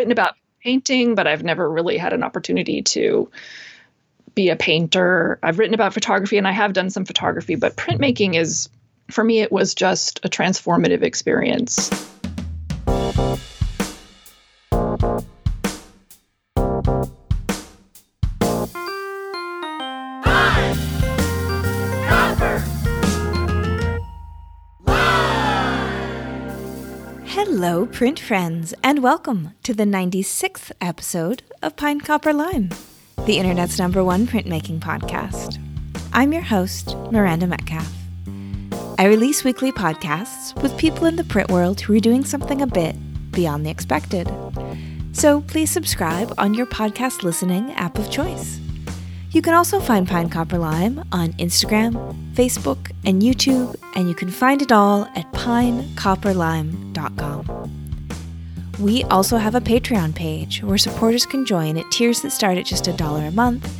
written about painting, but I've never really had an opportunity to be a painter. I've written about photography and I have done some photography, but printmaking is, for me, it was just a transformative experience. Print friends, and welcome to the 96th episode of Pine Copper Lime, the internet's number one printmaking podcast. I'm your host, Miranda Metcalf. I release weekly podcasts with people in the print world who are doing something a bit beyond the expected. So please subscribe on your podcast listening app of choice. You can also find Pine Copper Lime on Instagram, Facebook, and YouTube, and you can find it all at pinecopperlime.com. We also have a Patreon page where supporters can join at tiers that start at just a dollar a month,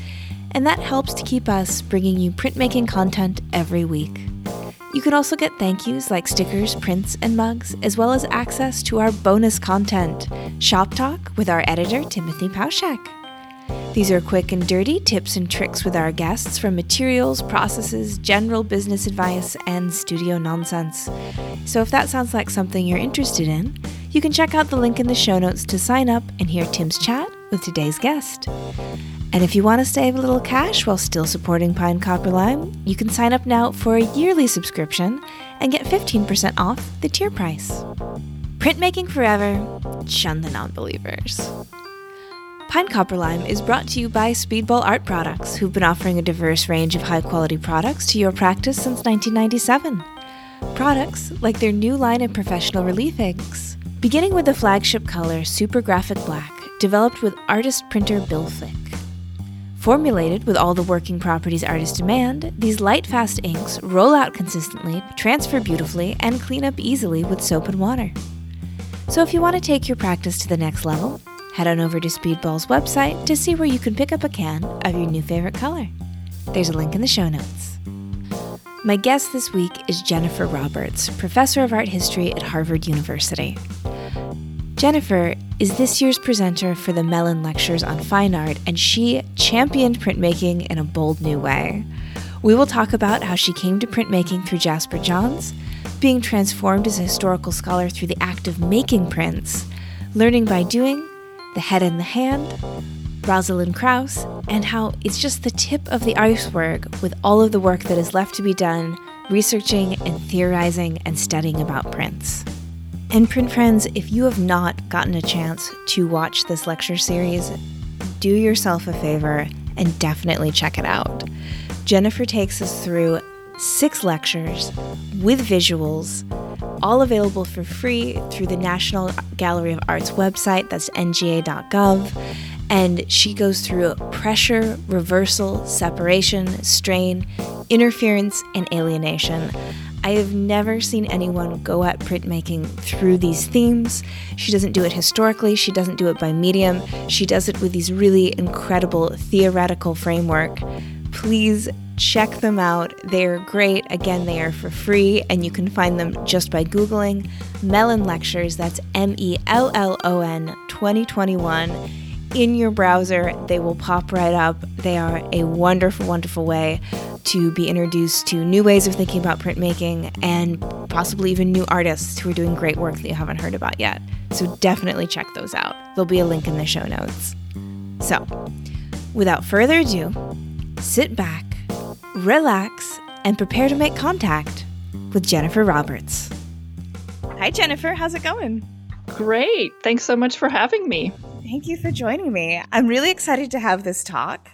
and that helps to keep us bringing you printmaking content every week. You can also get thank yous like stickers, prints, and mugs, as well as access to our bonus content, Shop Talk with our editor, Timothy Pauschak. These are quick and dirty tips and tricks with our guests from materials, processes, general business advice, and studio nonsense. So if that sounds like something you're interested in, you can check out the link in the show notes to sign up and hear Tim's chat with today's guest. And if you want to save a little cash while still supporting Pine Copper Lime, you can sign up now for a yearly subscription and get 15% off the tier price. Printmaking forever, shun the non believers. Pine Copper Lime is brought to you by Speedball Art Products, who've been offering a diverse range of high quality products to your practice since 1997. Products like their new line of professional relief inks, beginning with the flagship color Super Graphic Black, developed with artist printer Bill Fick. Formulated with all the working properties artists demand, these light fast inks roll out consistently, transfer beautifully, and clean up easily with soap and water. So if you want to take your practice to the next level, Head on over to Speedball's website to see where you can pick up a can of your new favorite color. There's a link in the show notes. My guest this week is Jennifer Roberts, professor of art history at Harvard University. Jennifer is this year's presenter for the Mellon Lectures on Fine Art, and she championed printmaking in a bold new way. We will talk about how she came to printmaking through Jasper Johns, being transformed as a historical scholar through the act of making prints, learning by doing, the Head and the Hand, Rosalind Krauss, and how it's just the tip of the iceberg with all of the work that is left to be done researching and theorizing and studying about prints. And print friends, if you have not gotten a chance to watch this lecture series, do yourself a favor and definitely check it out. Jennifer takes us through six lectures with visuals all available for free through the National Gallery of Art's website, that's nga.gov. And she goes through pressure, reversal, separation, strain, interference, and alienation. I have never seen anyone go at printmaking through these themes. She doesn't do it historically, she doesn't do it by medium, she does it with these really incredible theoretical framework. Please check them out. They're great. Again, they are for free, and you can find them just by Googling Mellon Lectures. That's M E L L O N 2021. In your browser, they will pop right up. They are a wonderful, wonderful way to be introduced to new ways of thinking about printmaking and possibly even new artists who are doing great work that you haven't heard about yet. So definitely check those out. There'll be a link in the show notes. So, without further ado, sit back relax, and prepare to make contact with Jennifer Roberts. Hi, Jennifer. How's it going? Great. Thanks so much for having me. Thank you for joining me. I'm really excited to have this talk.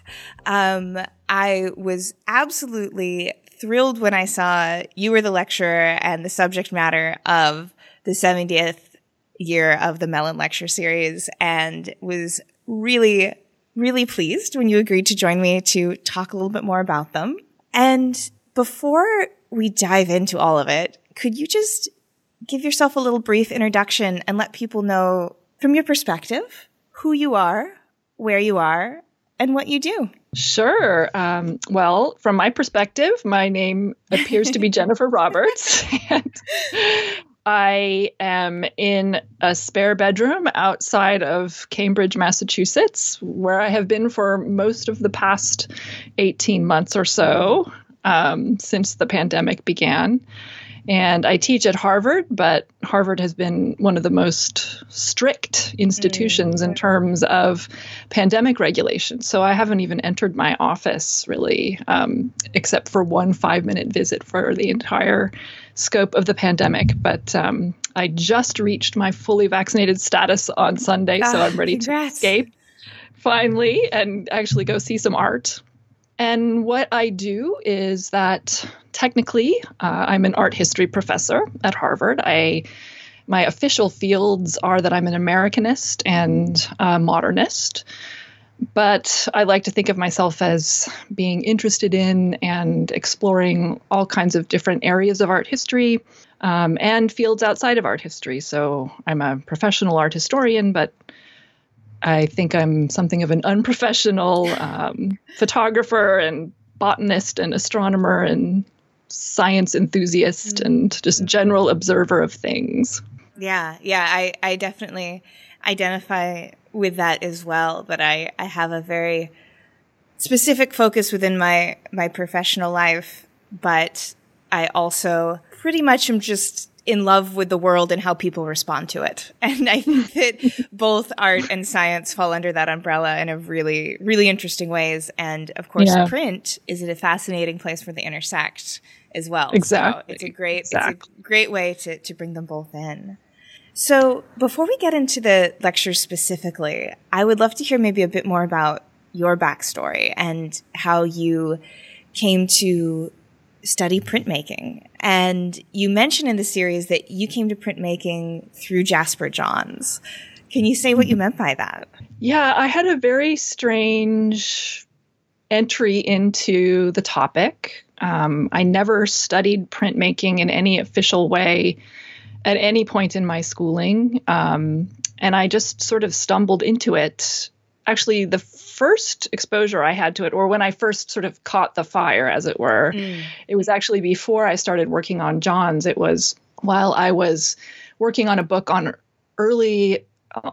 Um, I was absolutely thrilled when I saw you were the lecturer and the subject matter of the 70th year of the Mellon Lecture Series and was really, really pleased when you agreed to join me to talk a little bit more about them. And before we dive into all of it, could you just give yourself a little brief introduction and let people know from your perspective who you are, where you are, and what you do? Sure. Um, well, from my perspective, my name appears to be Jennifer Roberts. and I am in a spare bedroom outside of Cambridge, Massachusetts, where I have been for most of the past 18 months or so um, since the pandemic began. And I teach at Harvard, but Harvard has been one of the most strict institutions mm-hmm. in terms of pandemic regulation. So I haven't even entered my office really, um, except for one five minute visit for the entire scope of the pandemic. But um, I just reached my fully vaccinated status on Sunday, so I'm ready congrats. to escape finally and actually go see some art. And what I do is that technically, uh, I'm an art history professor at Harvard. I my official fields are that I'm an Americanist and a modernist, but I like to think of myself as being interested in and exploring all kinds of different areas of art history um, and fields outside of art history. So I'm a professional art historian, but I think I'm something of an unprofessional um, photographer and botanist and astronomer and science enthusiast mm-hmm. and just general observer of things. Yeah, yeah, I, I definitely identify with that as well. But I, I have a very specific focus within my my professional life, but I also pretty much am just in love with the world and how people respond to it. And I think that both art and science fall under that umbrella in a really, really interesting ways. And of course, yeah. print is a fascinating place for the intersect as well. Exactly. So it's a great, exactly. it's a great way to, to bring them both in. So before we get into the lecture specifically, I would love to hear maybe a bit more about your backstory and how you came to study printmaking. And you mentioned in the series that you came to printmaking through Jasper Johns. Can you say what you meant by that? Yeah, I had a very strange entry into the topic. Um, I never studied printmaking in any official way at any point in my schooling. Um, and I just sort of stumbled into it. Actually, the first exposure I had to it, or when I first sort of caught the fire, as it were, mm. it was actually before I started working on Johns. It was while I was working on a book on early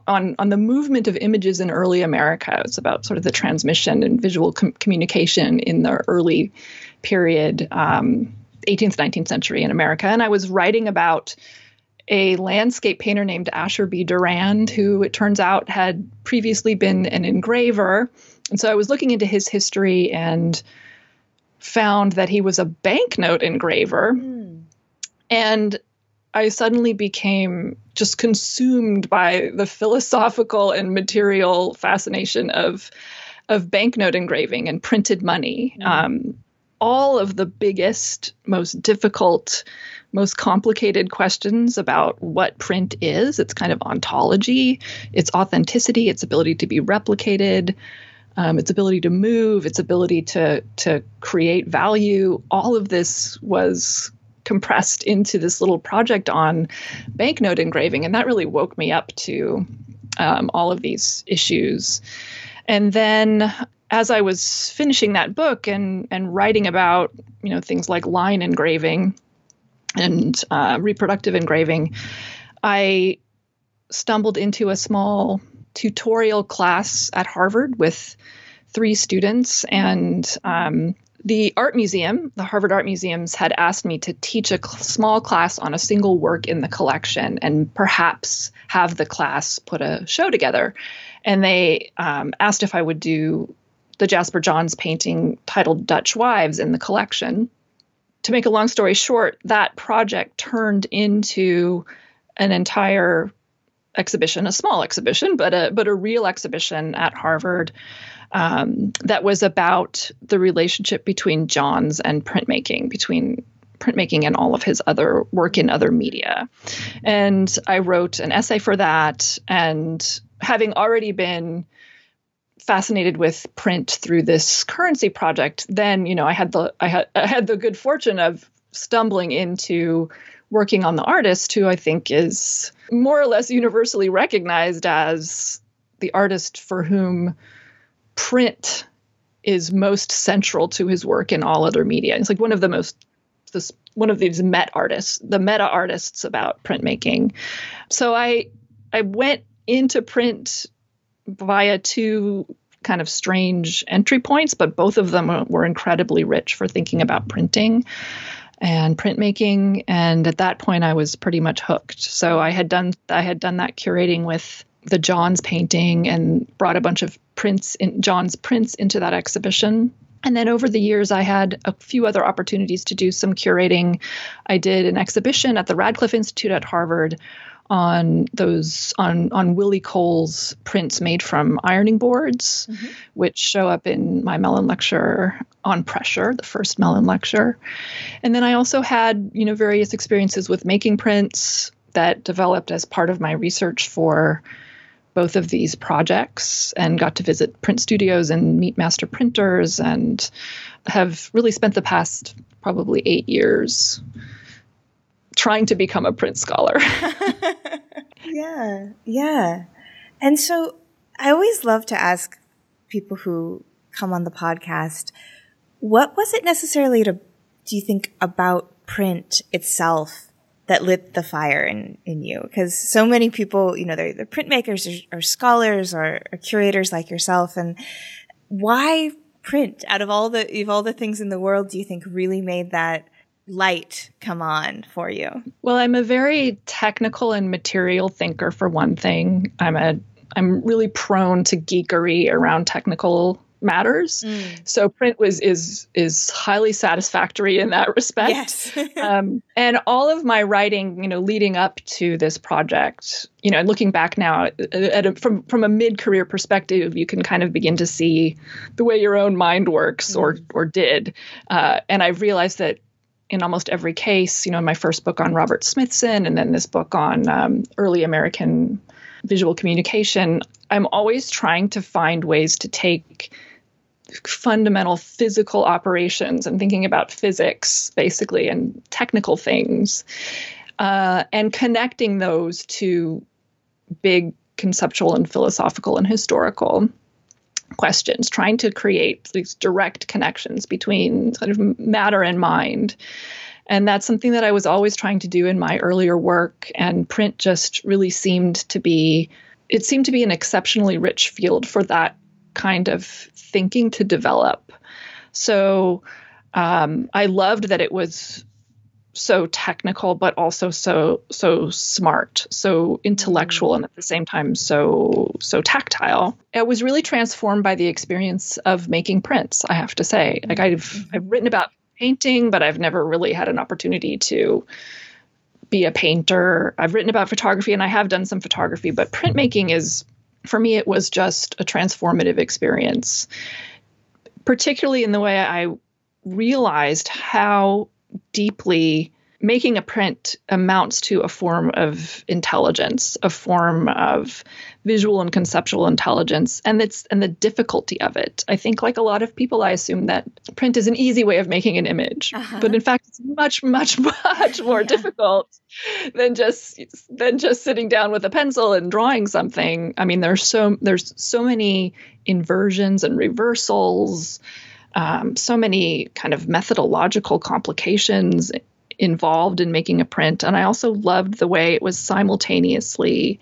on on the movement of images in early America. It's about sort of the transmission and visual com- communication in the early period, um, 18th 19th century in America, and I was writing about a landscape painter named Asher B. Durand, who it turns out had previously been an engraver. And so I was looking into his history and found that he was a banknote engraver. Mm. And I suddenly became just consumed by the philosophical and material fascination of of banknote engraving and printed money. Mm. Um, all of the biggest, most difficult most complicated questions about what print is its kind of ontology, its authenticity, its ability to be replicated. Um, its ability to move, its ability to to create value, all of this was compressed into this little project on banknote engraving, and that really woke me up to um, all of these issues. And then, as I was finishing that book and and writing about you know things like line engraving, and uh, reproductive engraving, I stumbled into a small tutorial class at Harvard with three students, and um, the art museum, the Harvard Art Museums, had asked me to teach a cl- small class on a single work in the collection and perhaps have the class put a show together. And they um, asked if I would do the Jasper Johns painting titled Dutch Wives in the collection to make a long story short, that project turned into an entire exhibition, a small exhibition, but a but a real exhibition at Harvard um, that was about the relationship between Johns and printmaking, between printmaking and all of his other work in other media. And I wrote an essay for that, and having already been fascinated with print through this currency project, then you know I had the I had I had the good fortune of stumbling into working on the artist who I think is more or less universally recognized as the artist for whom print is most central to his work in all other media. It's like one of the most the, one of these met artists, the meta artists about printmaking. So I I went into print via two kind of strange entry points, but both of them were incredibly rich for thinking about printing and printmaking. And at that point, I was pretty much hooked. So I had done I had done that curating with the Johns painting and brought a bunch of prints in John's prints into that exhibition. And then over the years, I had a few other opportunities to do some curating. I did an exhibition at the Radcliffe Institute at Harvard on those on on Willie Cole's prints made from ironing boards, mm-hmm. which show up in my Mellon lecture on pressure, the first Mellon lecture. And then I also had, you know, various experiences with making prints that developed as part of my research for both of these projects and got to visit print studios and meet master printers and have really spent the past probably eight years trying to become a print scholar. yeah, yeah. And so I always love to ask people who come on the podcast what was it necessarily to do you think about print itself that lit the fire in, in you? Because so many people, you know, they're, they're printmakers or, or scholars or, or, curators like yourself. And why print out of all the, of all the things in the world do you think really made that light come on for you? Well, I'm a very technical and material thinker for one thing. I'm a I'm really prone to geekery around technical matters. Mm. So print was is is highly satisfactory in that respect. Yes. um, and all of my writing, you know, leading up to this project, you know, looking back now at a, from from a mid career perspective, you can kind of begin to see the way your own mind works, mm. or or did. Uh, and I've realized that in almost every case, you know, in my first book on Robert Smithson, and then this book on um, early American visual communication, I'm always trying to find ways to take fundamental physical operations and thinking about physics basically and technical things uh, and connecting those to big conceptual and philosophical and historical questions trying to create these direct connections between sort of matter and mind and that's something that i was always trying to do in my earlier work and print just really seemed to be it seemed to be an exceptionally rich field for that kind of thinking to develop. So um, I loved that it was so technical, but also so so smart, so intellectual, mm-hmm. and at the same time so so tactile. I was really transformed by the experience of making prints. I have to say, like mm-hmm. I've I've written about painting, but I've never really had an opportunity to be a painter. I've written about photography, and I have done some photography, but printmaking is for me, it was just a transformative experience, particularly in the way I realized how deeply making a print amounts to a form of intelligence, a form of visual and conceptual intelligence, and it's and the difficulty of it. I think, like a lot of people, I assume that print is an easy way of making an image, uh-huh. but in fact, it's much, much, much more yeah. difficult than just than just sitting down with a pencil and drawing something. I mean, there's so there's so many inversions and reversals. Um, so many kind of methodological complications involved in making a print. And I also loved the way it was simultaneously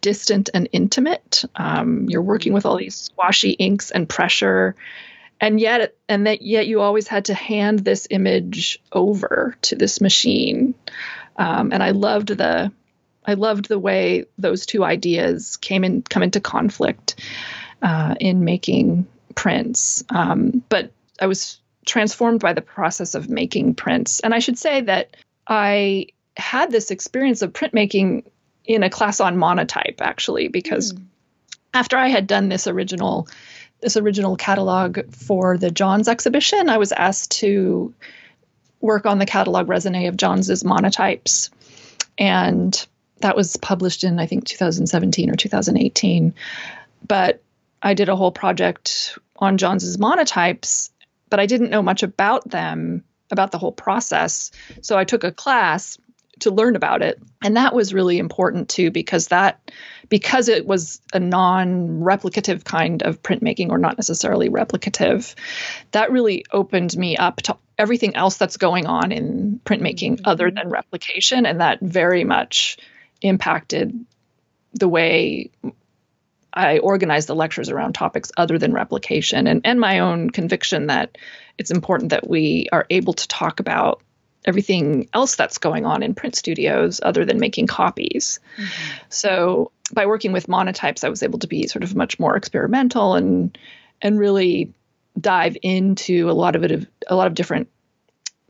distant and intimate. Um, you're working with all these squashy inks and pressure. And yet, and that yet you always had to hand this image over to this machine. Um, and I loved the, I loved the way those two ideas came in, come into conflict uh, in making prints. Um, but I was transformed by the process of making prints. And I should say that I had this experience of printmaking in a class on monotype actually because mm. after I had done this original this original catalog for the Johns exhibition, I was asked to work on the catalog raisonné of Johns's monotypes. And that was published in I think 2017 or 2018. But I did a whole project on Johns's monotypes but I didn't know much about them, about the whole process. So I took a class to learn about it. And that was really important too, because that because it was a non-replicative kind of printmaking or not necessarily replicative, that really opened me up to everything else that's going on in printmaking mm-hmm. other than replication. And that very much impacted the way I organized the lectures around topics other than replication and, and my own conviction that it's important that we are able to talk about everything else that's going on in print studios other than making copies. Mm-hmm. So by working with monotypes, I was able to be sort of much more experimental and and really dive into a lot of it, a lot of different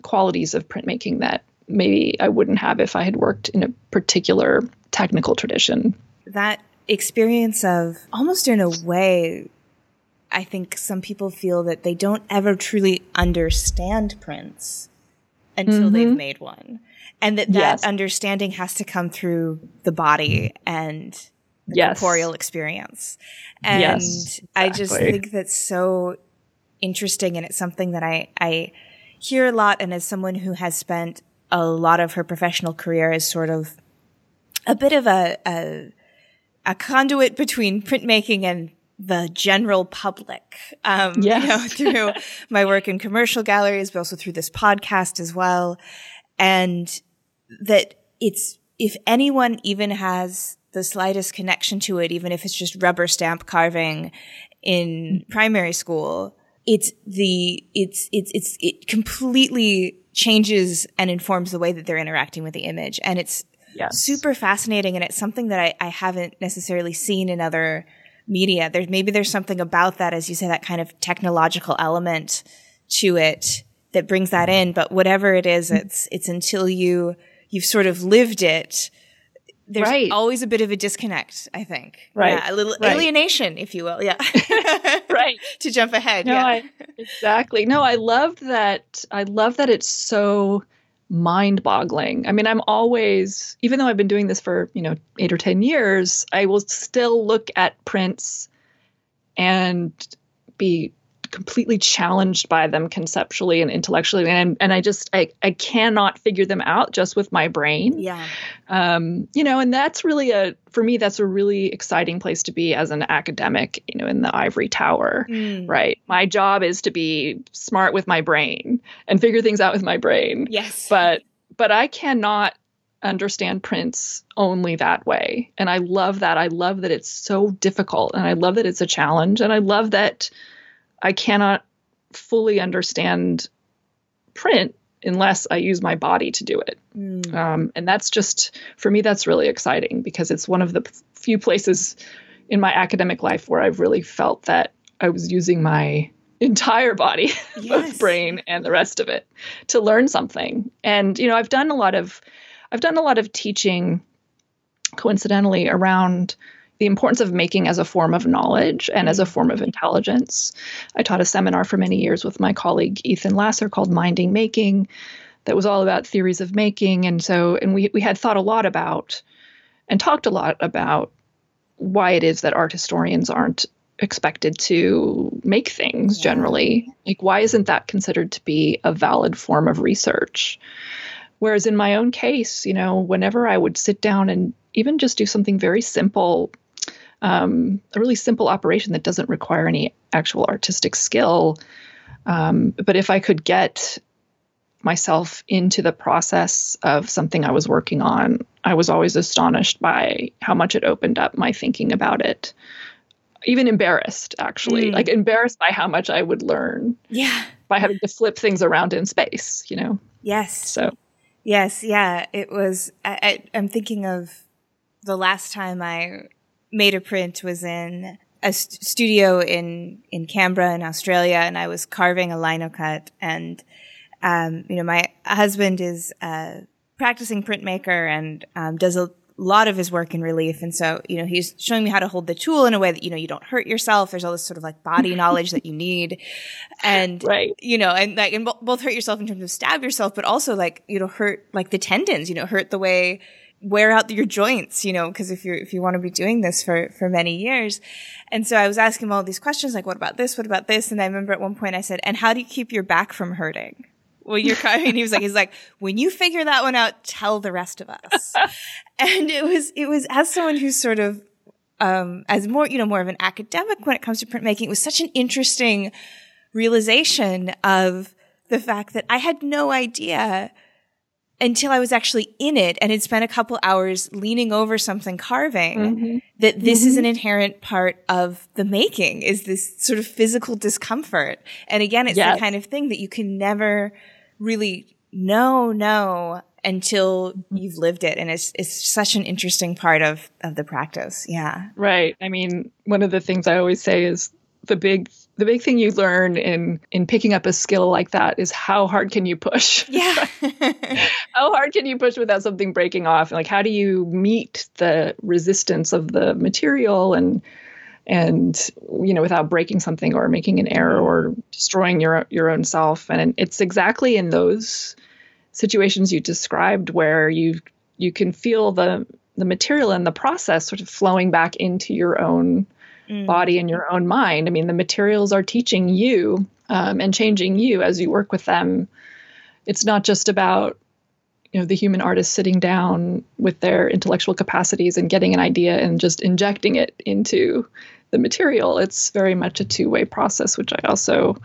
qualities of printmaking that maybe I wouldn't have if I had worked in a particular technical tradition. That experience of almost in a way, I think some people feel that they don't ever truly understand prints until mm-hmm. they've made one. And that that yes. understanding has to come through the body and the yes. corporeal experience. And yes, exactly. I just think that's so interesting. And it's something that I, I hear a lot. And as someone who has spent a lot of her professional career as sort of a bit of a, a, a conduit between printmaking and the general public. Um, yes. you know, through my work in commercial galleries, but also through this podcast as well. And that it's, if anyone even has the slightest connection to it, even if it's just rubber stamp carving in primary school, it's the, it's, it's, it's, it completely changes and informs the way that they're interacting with the image. And it's yes. super fascinating. And it's something that I, I haven't necessarily seen in other media. There's maybe there's something about that, as you say, that kind of technological element to it that brings that in. But whatever it is, mm-hmm. it's, it's until you, you've sort of lived it there's right. always a bit of a disconnect, I think. Right. Yeah, a little right. alienation, if you will. Yeah. right. to jump ahead. No, yeah. I, exactly. No, I love that. I love that it's so mind boggling. I mean, I'm always, even though I've been doing this for, you know, eight or 10 years, I will still look at prints and be completely challenged by them conceptually and intellectually and and I just I, I cannot figure them out just with my brain. Yeah. Um, you know, and that's really a for me that's a really exciting place to be as an academic, you know, in the ivory tower, mm. right? My job is to be smart with my brain and figure things out with my brain. Yes. But but I cannot understand prints only that way. And I love that. I love that it's so difficult and I love that it's a challenge and I love that I cannot fully understand print unless I use my body to do it. Mm. Um, and that's just, for me, that's really exciting because it's one of the few places in my academic life where I've really felt that I was using my entire body, yes. both brain and the rest of it, to learn something. And, you know, I've done a lot of, I've done a lot of teaching coincidentally around the importance of making as a form of knowledge and as a form of mm-hmm. intelligence. I taught a seminar for many years with my colleague Ethan Lasser called Minding Making that was all about theories of making. And so, and we, we had thought a lot about and talked a lot about why it is that art historians aren't expected to make things generally. Like, why isn't that considered to be a valid form of research? Whereas in my own case, you know, whenever I would sit down and even just do something very simple um, a really simple operation that doesn't require any actual artistic skill. Um, but if I could get myself into the process of something I was working on, I was always astonished by how much it opened up my thinking about it. Even embarrassed, actually, mm. like embarrassed by how much I would learn. Yeah. By having to flip things around in space, you know? Yes. So. Yes, yeah. It was, I, I, I'm thinking of the last time I made a print was in a st- studio in in Canberra in Australia, and I was carving a lino cut. And um, you know, my husband is a practicing printmaker and um, does a lot of his work in relief. And so, you know, he's showing me how to hold the tool in a way that, you know, you don't hurt yourself. There's all this sort of like body knowledge that you need. And, right. you know, and like, and both hurt yourself in terms of stab yourself, but also like, you know, hurt like the tendons, you know, hurt the way wear out your joints, you know, because if you if you want to be doing this for for many years. And so I was asking him all these questions like what about this? What about this? And I remember at one point I said, "And how do you keep your back from hurting?" Well, you're crying. he was like, he's like, when you figure that one out, tell the rest of us. and it was, it was as someone who's sort of, um, as more, you know, more of an academic when it comes to printmaking, it was such an interesting realization of the fact that I had no idea until I was actually in it and had spent a couple hours leaning over something carving mm-hmm. that this mm-hmm. is an inherent part of the making is this sort of physical discomfort. And again, it's yes. the kind of thing that you can never really know, know until you've lived it. And it's, it's such an interesting part of, of the practice. Yeah. Right. I mean, one of the things I always say is the big the big thing you learn in in picking up a skill like that is how hard can you push? Yeah. How hard can you push without something breaking off? Like how do you meet the resistance of the material and and you know without breaking something or making an error or destroying your your own self? And it's exactly in those situations you described where you you can feel the the material and the process sort of flowing back into your own mm. body and your own mind. I mean, the materials are teaching you um, and changing you as you work with them. It's not just about you know the human artist sitting down with their intellectual capacities and getting an idea and just injecting it into the material. It's very much a two-way process, which I also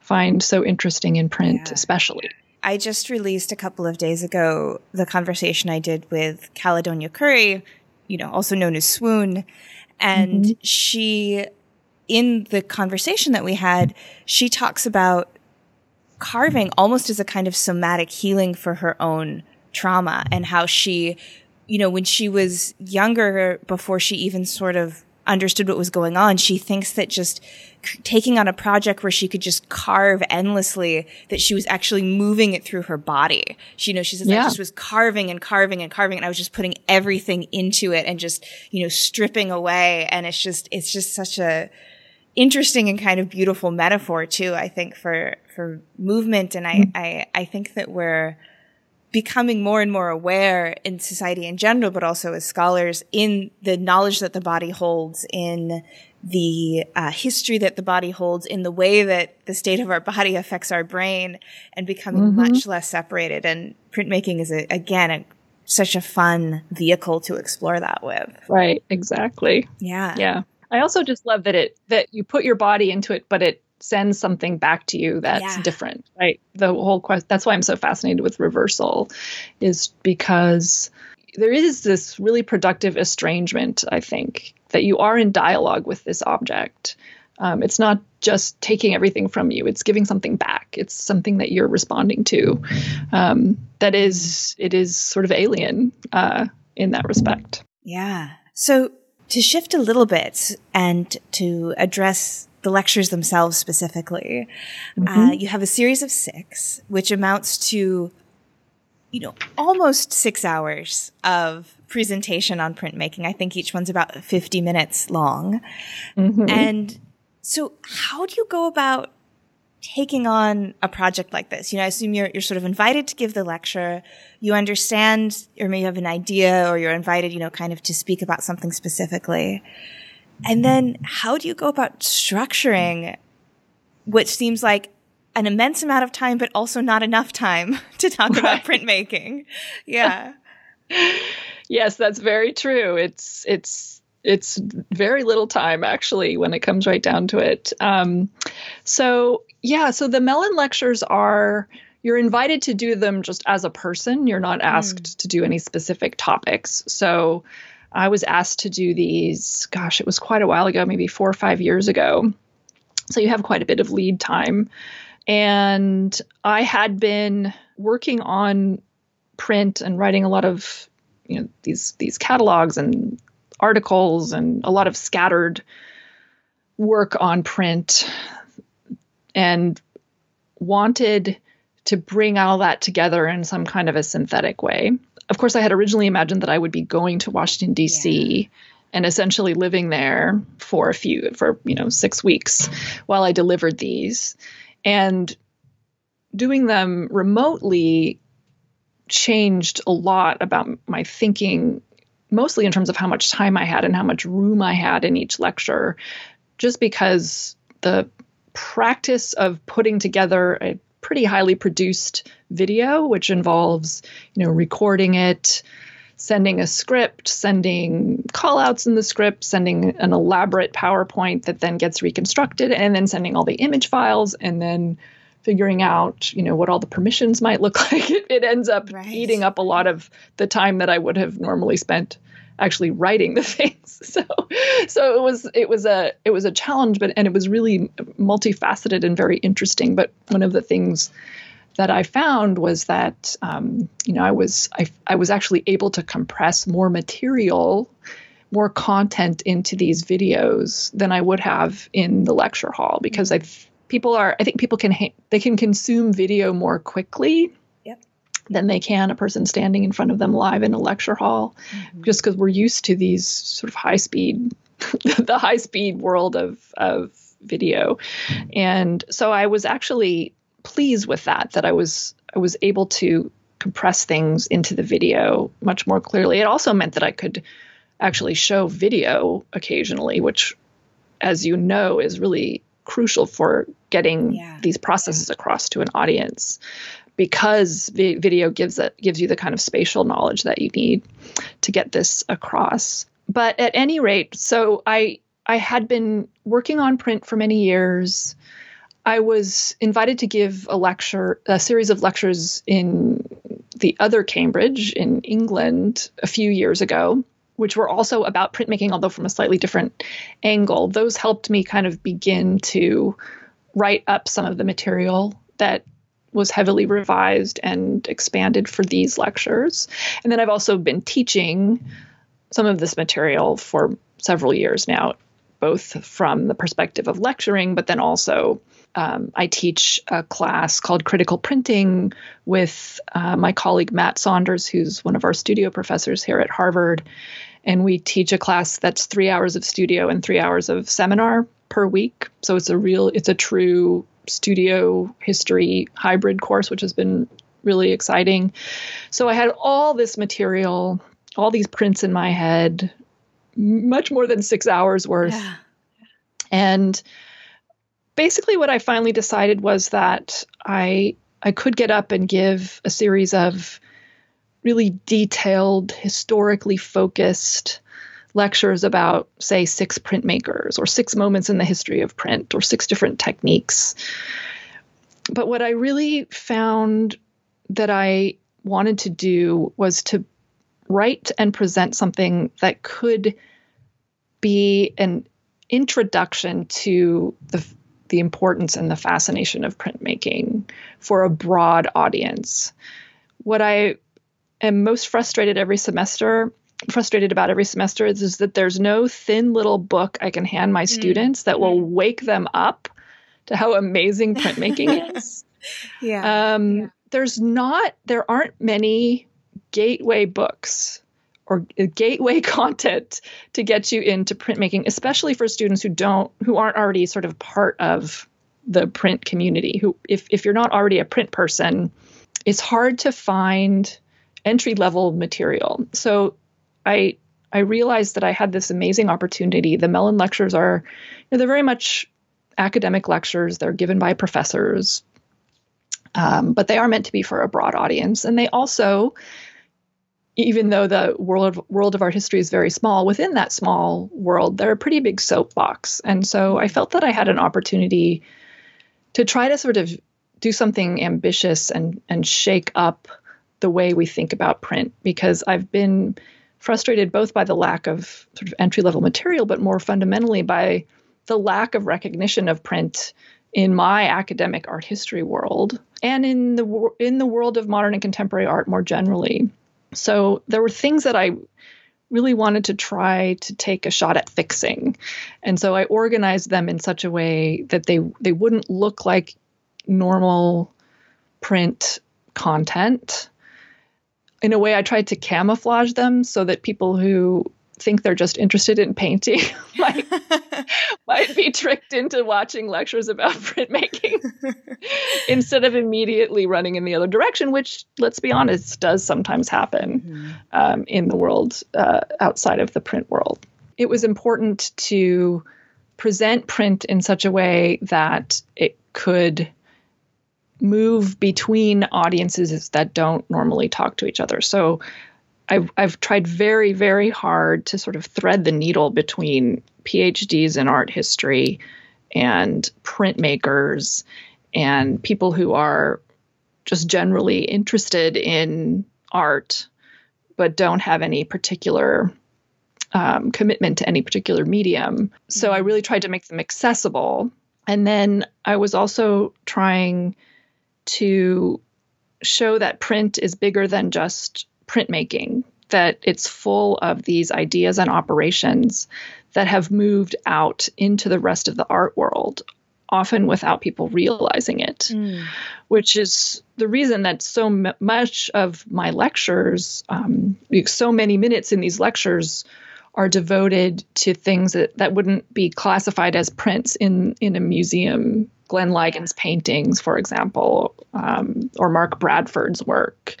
find so interesting in print, yeah. especially. I just released a couple of days ago the conversation I did with Caledonia Curry, you know, also known as Swoon, and mm-hmm. she, in the conversation that we had, she talks about carving almost as a kind of somatic healing for her own trauma and how she, you know, when she was younger, before she even sort of understood what was going on. She thinks that just taking on a project where she could just carve endlessly, that she was actually moving it through her body. She, you know, she says, yeah. I just was carving and carving and carving and I was just putting everything into it and just, you know, stripping away. And it's just, it's just such a interesting and kind of beautiful metaphor too, I think, for, for movement. And I, mm-hmm. I, I think that we're, becoming more and more aware in society in general, but also as scholars in the knowledge that the body holds, in the uh, history that the body holds, in the way that the state of our body affects our brain, and becoming mm-hmm. much less separated. And printmaking is, a, again, a, such a fun vehicle to explore that with. Right, exactly. Yeah. Yeah. I also just love that it that you put your body into it, but it sends something back to you that's yeah. different, right? The whole question that's why I'm so fascinated with reversal is because there is this really productive estrangement, I think, that you are in dialogue with this object. Um, it's not just taking everything from you; it's giving something back. It's something that you're responding to. Um, that is, it is sort of alien uh, in that respect. Yeah. So to shift a little bit and to address the lectures themselves specifically. Mm-hmm. Uh, you have a series of six, which amounts to, you know, almost six hours of presentation on printmaking. I think each one's about 50 minutes long. Mm-hmm. And so how do you go about taking on a project like this? You know, I assume you're, you're sort of invited to give the lecture. You understand, or maybe you have an idea, or you're invited, you know, kind of to speak about something specifically. And then how do you go about structuring what seems like an immense amount of time, but also not enough time to talk right. about printmaking? Yeah. yes, that's very true. It's, it's, it's very little time actually when it comes right down to it. Um, so yeah, so the Mellon lectures are you're invited to do them just as a person. You're not asked mm. to do any specific topics. So I was asked to do these, gosh, it was quite a while ago, maybe four or five years ago. So you have quite a bit of lead time. And I had been working on print and writing a lot of, you know, these these catalogs and articles and a lot of scattered work on print and wanted to bring all that together in some kind of a synthetic way of course, I had originally imagined that I would be going to Washington D.C. Yeah. and essentially living there for a few for you know six weeks while I delivered these, and doing them remotely changed a lot about my thinking mostly in terms of how much time I had and how much room I had in each lecture, just because the practice of putting together a pretty highly produced video, which involves, you know, recording it, sending a script, sending callouts in the script, sending an elaborate PowerPoint that then gets reconstructed, and then sending all the image files, and then figuring out, you know, what all the permissions might look like. It, ends up Right. eating up a lot of the time that I would have normally spent actually writing the things. So, so it was it was a it was a challenge, but and it was really multifaceted and very interesting. But one of the things that I found was that um, you know I was I, I was actually able to compress more material, more content into these videos than I would have in the lecture hall because I people are I think people can ha- they can consume video more quickly. Than they can a person standing in front of them live in a lecture hall mm-hmm. just because we're used to these sort of high speed the high speed world of of video. Mm-hmm. And so I was actually pleased with that that I was I was able to compress things into the video much more clearly. It also meant that I could actually show video occasionally which as you know is really crucial for getting Yeah. these processes across to an audience because vi- video gives it gives you the kind of spatial knowledge that you need to get this across. But at any rate, so I I had been working on print for many years. I was invited to give a lecture, a series of lectures in the other Cambridge in England a few years ago, which were also about printmaking, although from a slightly different angle. Those helped me kind of begin to write up some of the material that was heavily revised and expanded for these lectures. And then I've also been teaching some of this material for several years now, both from the perspective of lecturing, but then also um, I teach a class called Critical Printing with uh, my colleague Matt Saunders, who's one of our studio professors here at Harvard. And we teach a class that's three hours of studio and three hours of seminar per week. So it's a real, it's a true studio history hybrid course, which has been really exciting. So I had all this material, all these prints in my head, much more than six hours worth. Yeah. And basically what I finally decided was that I I could get up and give a series of really detailed, historically focused lectures about, say, six printmakers or six moments in the history of print or six different techniques. But what I really found that I wanted to do was to write and present something that could be an introduction to the the importance and the fascination of printmaking for a broad audience. What I am most frustrated every semester, frustrated about every semester, is, is that there's no thin little book I can hand my students that will wake them up to how amazing printmaking is. Yeah. Um, There's not, there aren't many gateway books or uh, gateway content to get you into printmaking, especially for students who don't, who aren't already sort of part of the print community. Who, if if you're not already a print person, it's hard to find entry level material. So, I I realized that I had this amazing opportunity. The Mellon lectures are, you know, they're very much academic lectures. They're given by professors, um, but they are meant to be for a broad audience, and they also even though the world of, world of art history is very small, within that small world, they're a pretty big soapbox. And so I felt that I had an opportunity to try to sort of do something ambitious and and shake up the way we think about print because I've been frustrated both by the lack of sort of entry level material, but more fundamentally by the lack of recognition of print in my academic art history world and in the in the world of modern and contemporary art more generally. So there were things that I really wanted to try to take a shot at fixing. And so I organized them in such a way that they they wouldn't look like normal print content. In a way I tried to camouflage them so that people who think they're just interested in painting might might be tricked into watching lectures about printmaking instead of immediately running in the other direction, which, let's be honest, does sometimes happen um, in the world uh, outside of the print world. It was important to present print in such a way that it could move between audiences that don't normally talk to each other. So I've, I've tried very, very hard to sort of thread the needle between PhDs in art history and printmakers and people who are just generally interested in art but don't have any particular um, commitment to any particular medium. So I really tried to make them accessible. And then I was also trying to show that print is bigger than just printmaking, that it's full of these ideas and operations that have moved out into the rest of the art world often without people realizing it, mm. which is the reason that so m- much of my lectures, um, so many minutes in these lectures, are devoted to things that, that wouldn't be classified as prints in, in a museum. Glenn Ligon's paintings, for example, um, or Mark Bradford's work,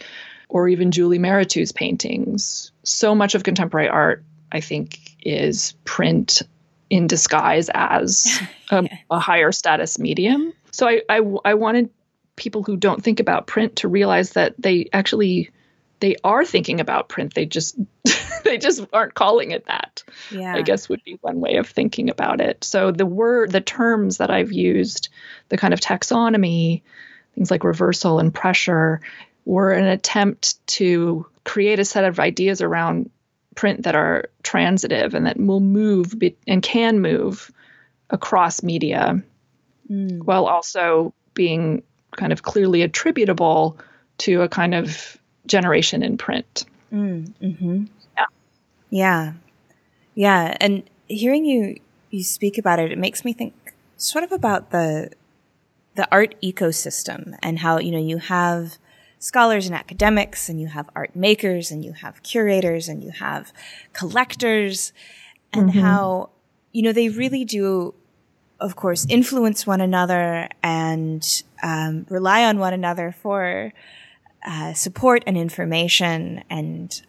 or even Julie Mehretu's paintings. So much of contemporary art, I think, is print in disguise as a, a higher status medium. So I, I, I wanted people who don't think about print to realize that they actually they are thinking about print. They just they just aren't calling it that. Yeah. I guess would be one way of thinking about it. So the word the terms that I've used, the kind of taxonomy, things like reversal and pressure, were an attempt to create a set of ideas around print that are transitive and that will move be- and can move across media mm. while also being kind of clearly attributable to a kind of generation in print. Mm, mm-hmm. Yeah. Yeah. Yeah. And hearing you, you speak about it, it makes me think sort of about the, the art ecosystem and how, you know, you have scholars and academics and you have art makers and you have curators and you have collectors and mm-hmm. how, you know, they really do, of course, influence one another and um, rely on one another for uh, support and information. And,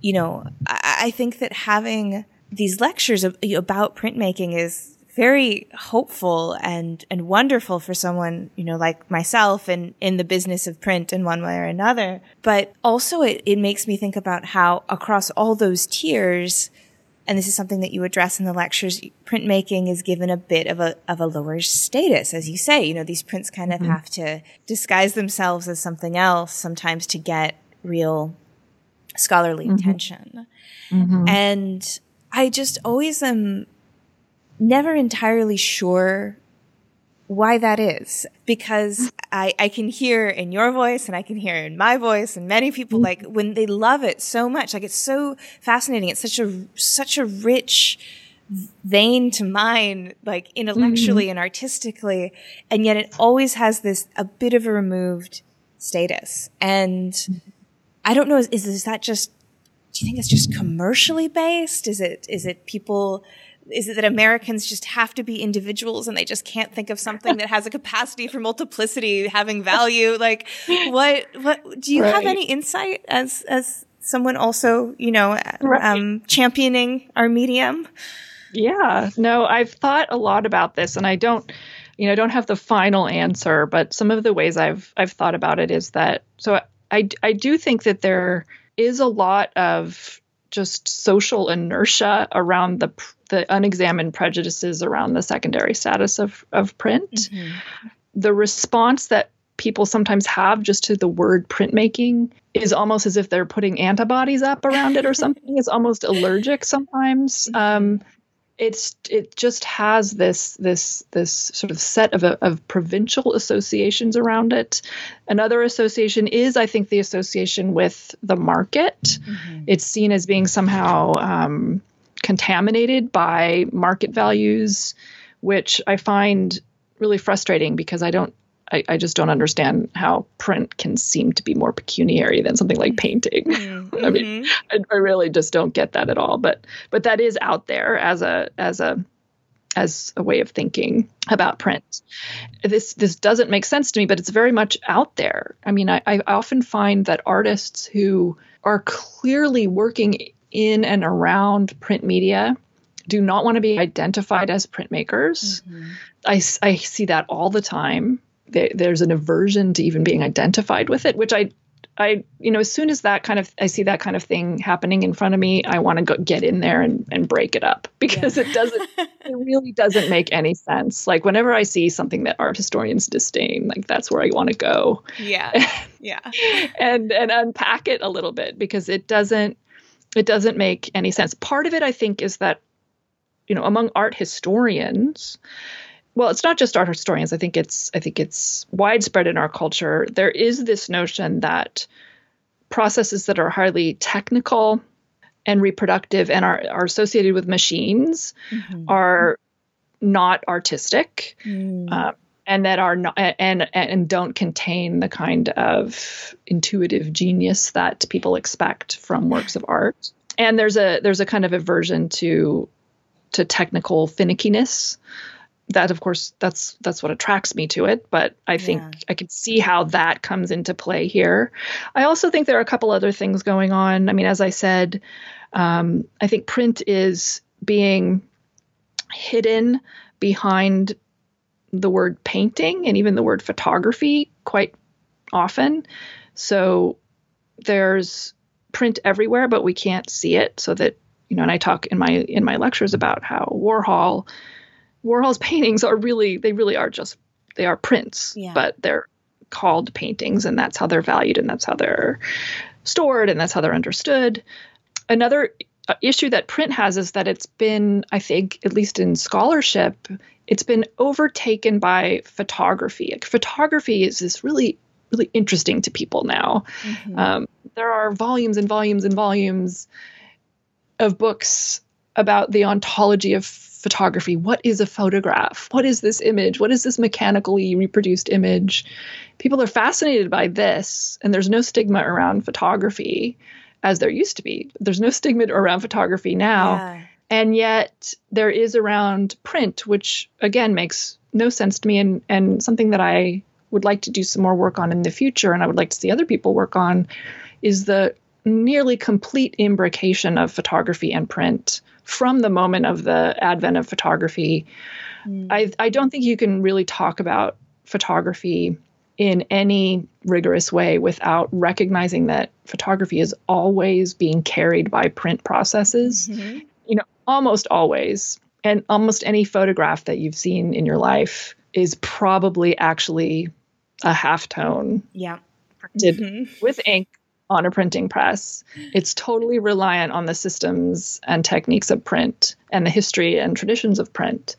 you know, I, I think that having these lectures about printmaking is very hopeful and and wonderful for someone you know like myself and in the business of print in one way or another but also it, it makes me think about how across all those tiers and this is something that you address in the lectures printmaking is given a bit of a of a lower status as you say you know these prints kind of mm-hmm. have to disguise themselves as something else sometimes to get real scholarly mm-hmm. attention mm-hmm. and i just always am never entirely sure why that is because I, I can hear in your voice and I can hear in my voice and many people mm-hmm. like when they love it so much, like it's so fascinating. It's such a, such a rich vein to mine, like intellectually mm-hmm. and artistically. And yet it always has this, a bit of a removed status. And mm-hmm. I don't know, is, is that just, do you think it's just commercially based? Is it, is it people, is it that Americans just have to be individuals and they just can't think of something that has a capacity for multiplicity having value? Like, what, what, do you right. have any insight as, as someone also, you know, right. um, championing our medium? Yeah, no, I've thought a lot about this and I don't, you know, I don't have the final answer, but some of the ways I've, I've thought about it is that, so I, I do think that there is a lot of just social inertia around the the unexamined prejudices around the secondary status of of print. Mm-hmm. The response that people sometimes have just to the word printmaking is almost as if they're putting antibodies up around it or something. it's almost allergic sometimes. Mm-hmm. Um, it's it just has this this this sort of set of, of provincial associations around it. Another association is, I think, the association with the market. Mm-hmm. It's seen as being somehow um, contaminated by market values, which I find really frustrating because I don't I, I, just don't understand how print can seem to be more pecuniary than something like painting. Mm-hmm. I mean, I, I, really just don't get that at all. But but that is out there as a as a as a way of thinking about print. This this doesn't make sense to me, but it's very much out there. I mean, I, I often find that artists who are clearly working in and around print media do not want to be identified as printmakers. Mm-hmm. I, I see that all the time there's an aversion to even being identified with it, which I I, you know, as soon as that kind of, I see that kind of thing happening in front of me, I want to go get in there and, and break it up because yeah. it doesn't, it really doesn't make any sense. Like whenever I see something that art historians disdain, like that's where I want to go. Yeah. Yeah. and, and unpack it a little bit because it doesn't, it doesn't make any sense. Part of it, I think, is that, you know, among art historians, well it's not just art historians i think it's i think it's widespread in our culture there is this notion that processes that are highly technical and reproductive and are, are associated with machines mm-hmm. are not artistic mm. uh, and that are not and and don't contain the kind of intuitive genius that people expect from works of art. And there's a there's a kind of aversion to to technical finickiness that of course that's that's what attracts me to it. But i think yeah. i can see how that comes into play here. I also think there are a couple other things going on. I mean as i said um, i think print is being hidden behind the word painting and even the word photography quite often so there's print everywhere but we can't see it so that you know and i talk in my in my lectures about how warhol Warhol's paintings are really they really are just they are prints, yeah. but they're called paintings and that's how they're valued and that's how they're stored and that's how they're understood. Another issue that print has is that it's been I think at least in scholarship it's been overtaken by photography. Like, photography is this really really interesting to people now. Mm-hmm. Um, there are volumes and volumes and volumes of books about the ontology of photography. What is a photograph? What is this image? What is this mechanically reproduced image? People are fascinated by this, and there's no stigma around photography as there used to be. There's no stigma around photography now. Yeah. And yet there is around print, which again makes no sense to me and, and something that I would like to do some more work on in the future and I would like to see other people work on is the nearly complete imbrication of photography and print from the moment of the advent of photography. Mm. I, I don't think you can really talk about photography in any rigorous way without recognizing that photography is always being carried by print processes. Mm-hmm. You know, almost always. And almost any photograph that you've seen in your life is probably actually a half tone. Yeah. Printed mm-hmm. with ink on a printing press. It's totally reliant on the systems and techniques of print and the history and traditions of print.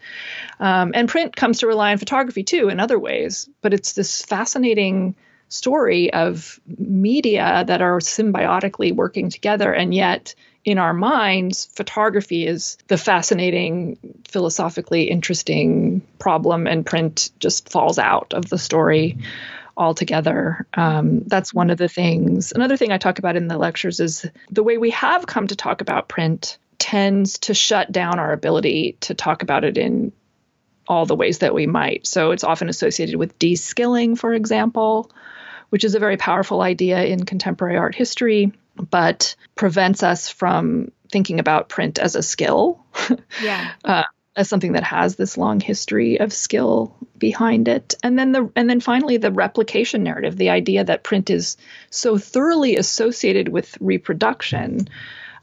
Um, and print comes to rely on photography too in other ways, but it's this fascinating story of media that are symbiotically working together and yet in our minds, photography is the fascinating, philosophically interesting problem, and print just falls out of the story altogether. Um, that's one of the things. Another thing I talk about in the lectures is the way we have come to talk about print tends to shut down our ability to talk about it in all the ways that we might. So it's often associated with de-skilling, for example, which is a very powerful idea in contemporary art history, but prevents us from thinking about print as a skill. Yeah. uh, as something that has this long history of skill behind it. And then the and then finally the replication narrative the idea that print is so thoroughly associated with reproduction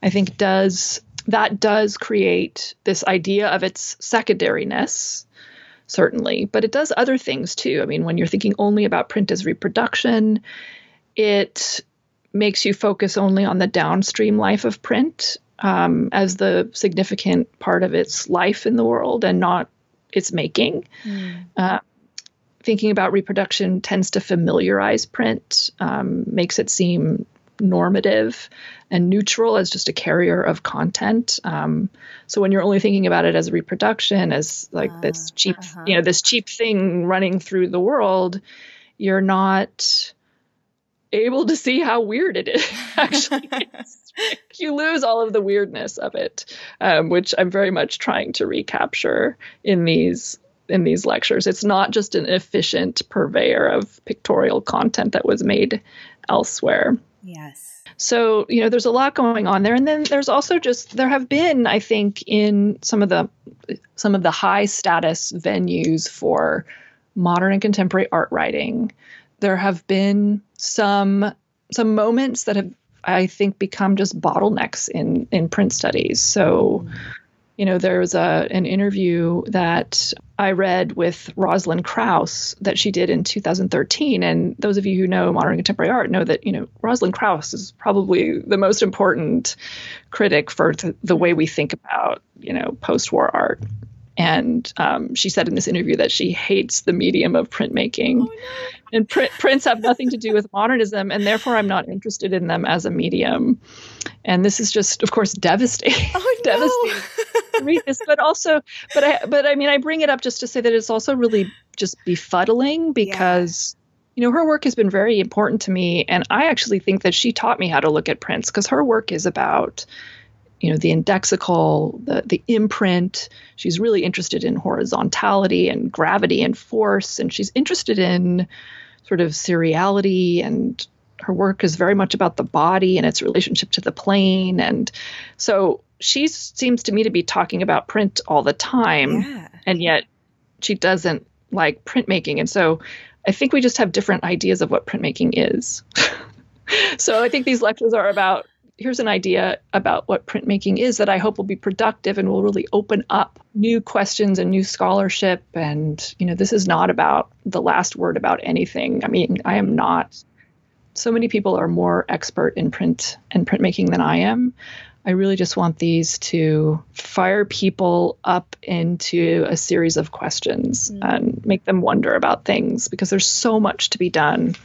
i think does that does create this idea of its secondariness certainly but it does other things too. I mean when you're thinking only about print as reproduction it makes you focus only on the downstream life of print um, as the significant part of its life in the world and not its making. Mm. Uh, thinking about reproduction tends to familiarize print, um, makes it seem normative and neutral as just a carrier of content. Um, so when you're only thinking about it as reproduction, as like uh, this cheap, uh-huh. you know, this cheap thing running through the world, you're not able to see how weird it is. Actually, you lose all of the weirdness of it, um, which I'm very much trying to recapture in these in these lectures. It's not just an efficient purveyor of pictorial content that was made elsewhere. Yes. So, you know, there's a lot going on there. And then there's also just there have been, I think, in some of the some of the high status venues for modern and contemporary art writing, there have been some some moments that have I think become just bottlenecks in in print studies. So, you know, there was a an interview that I read with Rosalind Krauss that she did in 2013, and those of you who know modern contemporary art know that you know Rosalind Krauss is probably the most important critic for th- the way we think about you know post-war art. And um, she said in this interview that she hates the medium of printmaking. Oh, no. And print, prints have nothing to do with modernism, and therefore I'm not interested in them as a medium. And this is just, of course, devastating. Oh, devastating to read this, but also, but I, but I mean, I bring it up just to say that it's also really just befuddling because. Yeah you know, her work has been very important to me. And I actually think that she taught me how to look at prints because her work is about you know the indexical the the imprint. She's really interested in horizontality and gravity and force and she's interested in sort of seriality and her work is very much about the body and its relationship to the plane. And so she seems to me to be talking about print all the time yeah. and yet she doesn't like printmaking. And so i think we just have different ideas of what printmaking is. So i think these lectures are about here's an idea about what printmaking is that I hope will be productive and will really open up new questions and new scholarship. And, you know, this is not about the last word about anything. I mean, I am not, so many people are more expert in print and printmaking than I am. I really just want these to fire people up into a series of questions mm-hmm. and make them wonder about things because there's so much to be done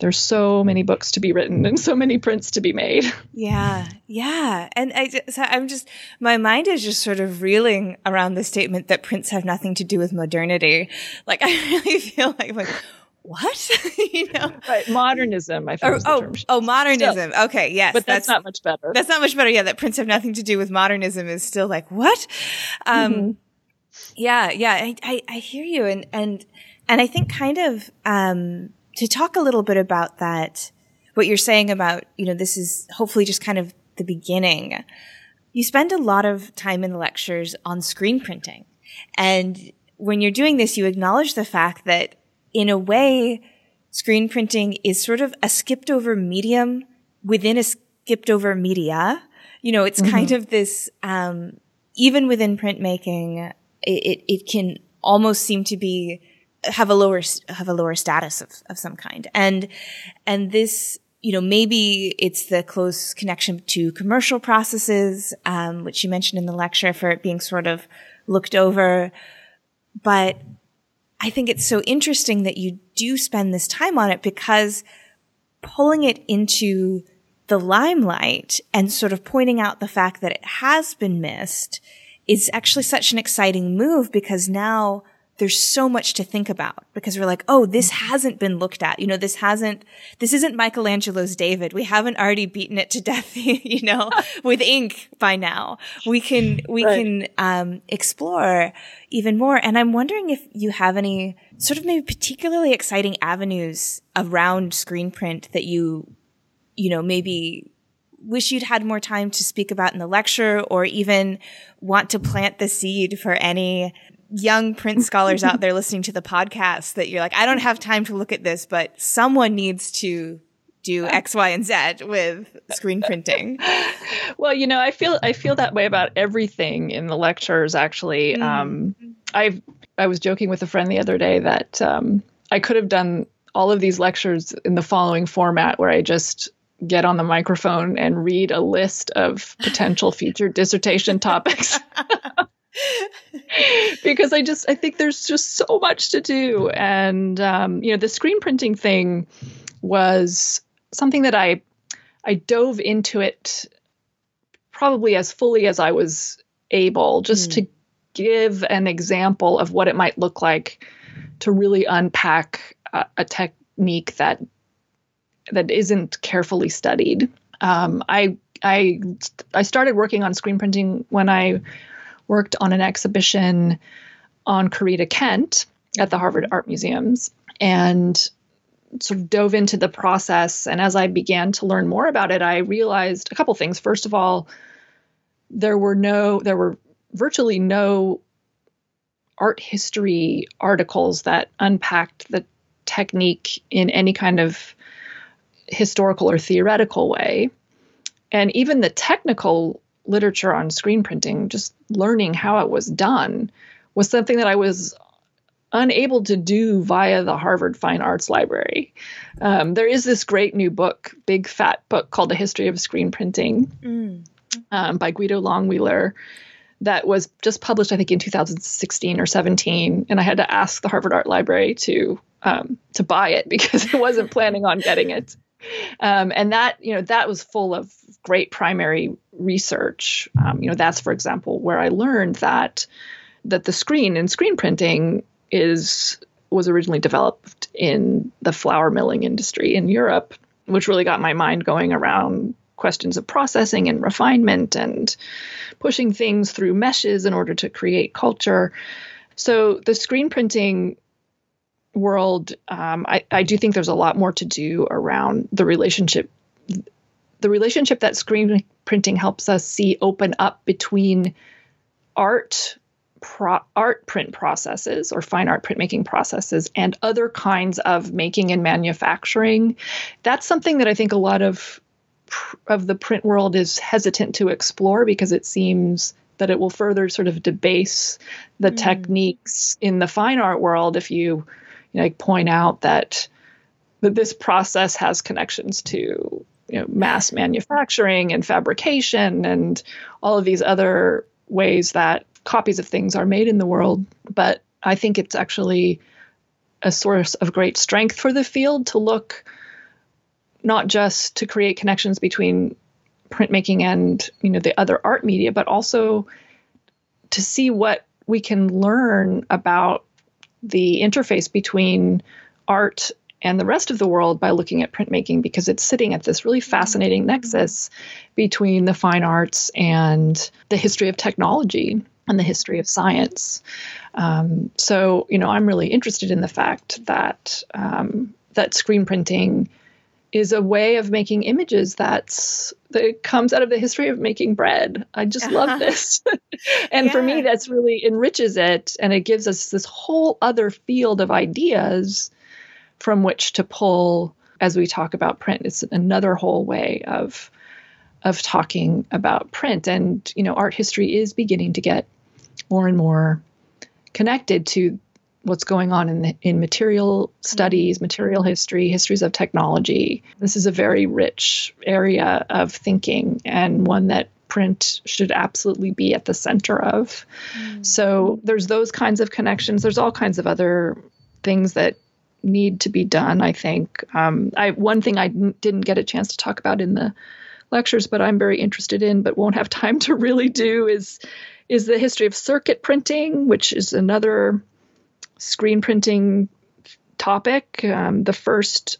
there's so many books to be written and so many prints to be made. Yeah, yeah. And I just, I'm just, my mind is just sort of reeling around the statement that prints have nothing to do with modernity. Like, I really feel like, like what? you know, right? Modernism. I think. Oh, oh, oh, modernism. Still. Okay, yes, but that's, that's, not much better. That's not much better. Yeah, that prints have nothing to do with modernism is still like what? Um, mm-hmm. yeah, yeah. I, I, I hear you, and and and I think kind of um to talk a little bit about that, what you're saying about, you know, this is hopefully just kind of the beginning. You spend a lot of time in the lectures on screen printing. And when you're doing this, you acknowledge the fact that in a way, screen printing is sort of a skipped over medium within a skipped over media. You know, it's mm-hmm. kind of this, um, even within printmaking, it, it, it can almost seem to be have a lower have a lower status of, of some kind. And and this you know maybe it's the close connection to commercial processes um, which you mentioned in the lecture for it being sort of looked over. But i think it's so interesting that you do spend this time on it because pulling it into the limelight and sort of pointing out the fact that it has been missed is actually such an exciting move because now there's so much to think about because we're like, oh, this mm-hmm. hasn't been looked at. You know, this hasn't, this isn't Michelangelo's David. We haven't already beaten it to death, you know, with ink by now. We can, we right. can, um, explore even more. And I'm wondering if you have any sort of maybe particularly exciting avenues around screen print that you, you know, maybe wish you'd had more time to speak about in the lecture or even want to plant the seed for any young print scholars out there listening to the podcast that you're like, I don't have time to look at this, but someone needs to do X, Y, and Z with screen printing. well, you know, I feel I feel that way about everything in the lectures. Actually, mm. um, I I was joking with a friend the other day that um, I could have done all of these lectures in the following format, where I just get on the microphone and read a list of potential featured dissertation topics. because I just I think there's just so much to do, and um, you know the screen printing thing was something that I I dove into it probably as fully as I was able, just mm. to give an example of what it might look like to really unpack a, a technique that that isn't carefully studied. Um, I I I started working on screen printing when I worked on an exhibition on Corita Kent at the Harvard Art Museums and sort of dove into the process. And as I began to learn more about it, I realized a couple things. First of all, there were no, there were virtually no art history articles that unpacked the technique in any kind of historical or theoretical way. And even the technical literature on screen printing, just learning how it was done, was something that I was unable to do via the Harvard Fine Arts Library. Um, there is this great new book, big fat book called The History of Screen Printing mm. um, by Guido Lengwiler that was just published, I think, in 2016 or 17. And I had to ask the Harvard Art Library to um, to buy it because I wasn't planning on getting it. Um, and that you know that was full of great primary research. Um, you know that's for example where I learned that that the screen in screen printing is was originally developed in the flour milling industry in Europe, which really got my mind going around questions of processing and refinement and pushing things through meshes in order to create culture. So the screen printing world, um, I, I do think there's a lot more to do around the relationship, the relationship that screen printing helps us see open up between art pro- art print processes or fine art printmaking processes and other kinds of making and manufacturing. That's something that I think a lot of of the print world is hesitant to explore because it seems that it will further sort of debase the mm. techniques in the fine art world if you, you know, like point out that that this process has connections to you know, mass manufacturing and fabrication and all of these other ways that copies of things are made in the world. But I think it's actually a source of great strength for the field to look not just to create connections between printmaking and you know the other art media, but also to see what we can learn about the interface between art and the rest of the world by looking at printmaking because it's sitting at this really fascinating nexus between the fine arts and the history of technology and the history of science. Um, so, you know, I'm really interested in the fact that um, that screen printing is a way of making images that's that comes out of the history of making bread. I just love this. and yeah. for me that's really enriches it and it gives us this whole other field of ideas from which to pull as we talk about print. It's another whole way of of talking about print and you know art history is beginning to get more and more connected to what's going on in the, in material studies, material history, histories of technology. This is a very rich area of thinking and one that print should absolutely be at the center of. Mm. So there's those kinds of connections. There's all kinds of other things that need to be done. I think um, I one thing I didn't get a chance to talk about in the lectures, but I'm very interested in, but won't have time to really do is is the history of circuit printing, which is another screen printing topic. Um, the first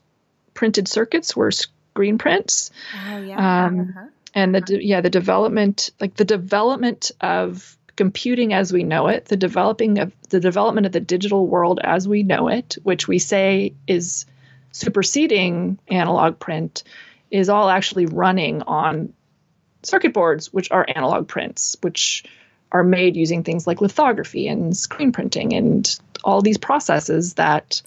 printed circuits were screen prints. Oh yeah. Um, uh-huh. And the de- yeah the development like the development of computing as we know it, the developing of the development of the digital world as we know it, which we say is superseding analog print, is all actually running on circuit boards, which are analog prints, which are made using things like lithography and screen printing and all these processes that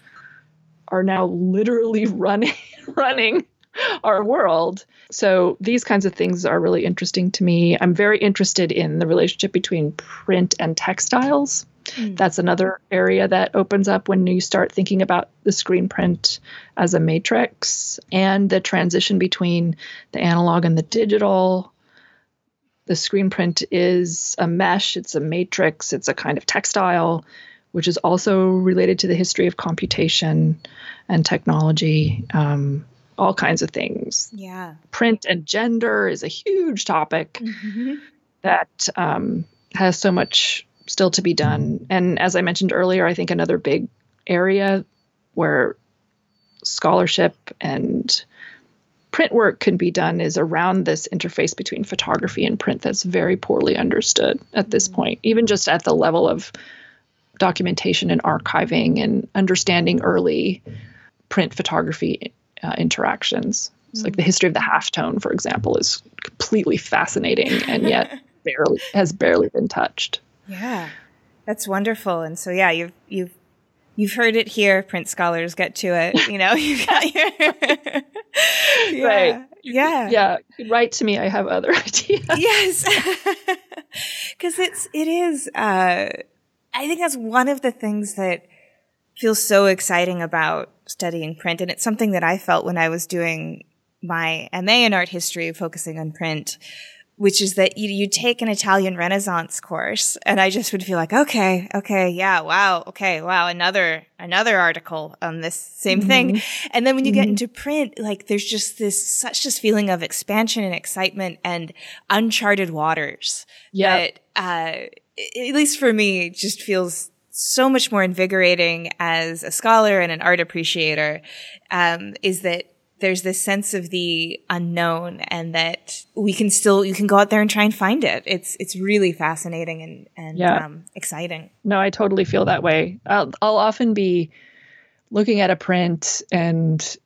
are now literally running running our world. So these kinds of things are really interesting to me. I'm very interested in the relationship between print and textiles. Mm. That's another area that opens up when you start thinking about the screen print as a matrix and the transition between the analog and the digital the screen print is a mesh, it's a matrix, it's a kind of textile, which is also related to the history of computation and technology, um, all kinds of things. Yeah. Print and gender is a huge topic mm-hmm. that um, has so much still to be done. And as I mentioned earlier, I think another big area where scholarship and print work can be done is around this interface between photography and print that's very poorly understood at this mm-hmm. point, even just at the level of documentation and archiving and understanding early print photography uh, interactions. It's mm-hmm. like the history of the halftone, for example, is completely fascinating and yet barely has barely been touched. Yeah, that's wonderful. And so, yeah, you've you've You've heard it here, print scholars. Get to it. You know, you've got your yeah. right. Yeah, yeah. Write to me. I have other ideas. Yes, because it's it is. Uh, I think that's one of the things that feels so exciting about studying print, and it's something that I felt when I was doing my MA in art history, focusing on print which is that you, you take an Italian Renaissance course and I just would feel like, okay, okay, yeah, wow, okay, wow, another, another article on this same mm-hmm. thing. And then when you mm-hmm. get into print, like there's just this, such this feeling of expansion and excitement and uncharted waters. Yeah. Uh, at least for me, it just feels so much more invigorating as a scholar and an art appreciator, um, is that there's this sense of the unknown and that we can still you can go out there and try and find it. It's it's really fascinating and and yeah. um, exciting. No i totally feel that way. I'll, I'll often be looking at a print and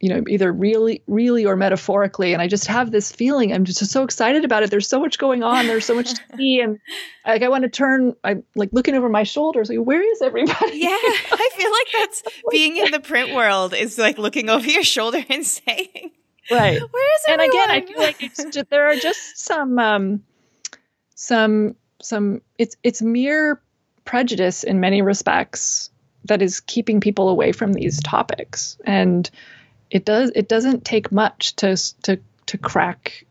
you know either really really or metaphorically. And i just have this feeling. I'm just so excited about it. There's so much going on. There's so much to see. And like i want to turn i'm like looking over my shoulders like where is everybody? Yeah i feel like that's being in the print world is like looking over your shoulder and saying right. Where is everybody? and again i feel like it's just, there are just some um some some it's it's mere prejudice in many respects that is keeping people away from these topics. And it does it doesn't take much to to to crack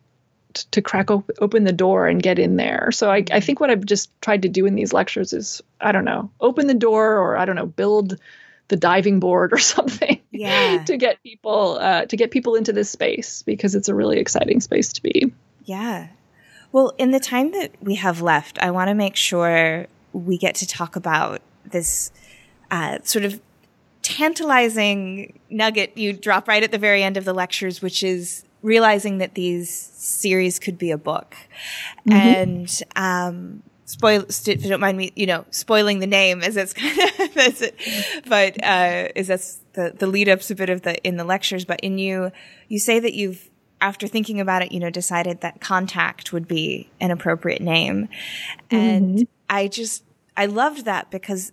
to crack op- open the door and get in there. So I, I think what I've just tried to do in these lectures is I don't know open the door or I don't know build the diving board or something yeah. to get people uh, to get people into this space because it's a really exciting space to be. Yeah. Well, in the time that we have left, I want to make sure we get to talk about this uh, sort of tantalizing nugget you drop right at the very end of the lectures, which is realizing that these series could be a book. Mm-hmm. And, um, spoil, if you don't mind me, you know, spoiling the name as it's kind of, that's it, but, uh, is that's the, the lead up's a bit of the, in the lectures, but in you, you say that you've, after thinking about it, you know, decided that contact would be an appropriate name. Mm-hmm. And I just, I loved that because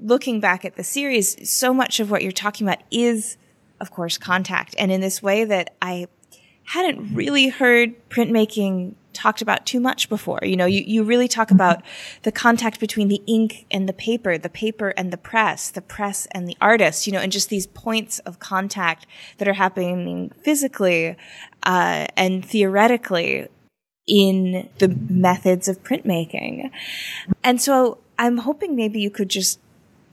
looking back at the series, so much of what you're talking about is, of course, contact. And in this way that I hadn't really heard printmaking talked about too much before. You know, you, you really talk mm-hmm. about the contact between the ink and the paper, the paper and the press, the press and the artist, you know, and just these points of contact that are happening physically, uh, and theoretically in the methods of printmaking. And so I'm hoping maybe you could just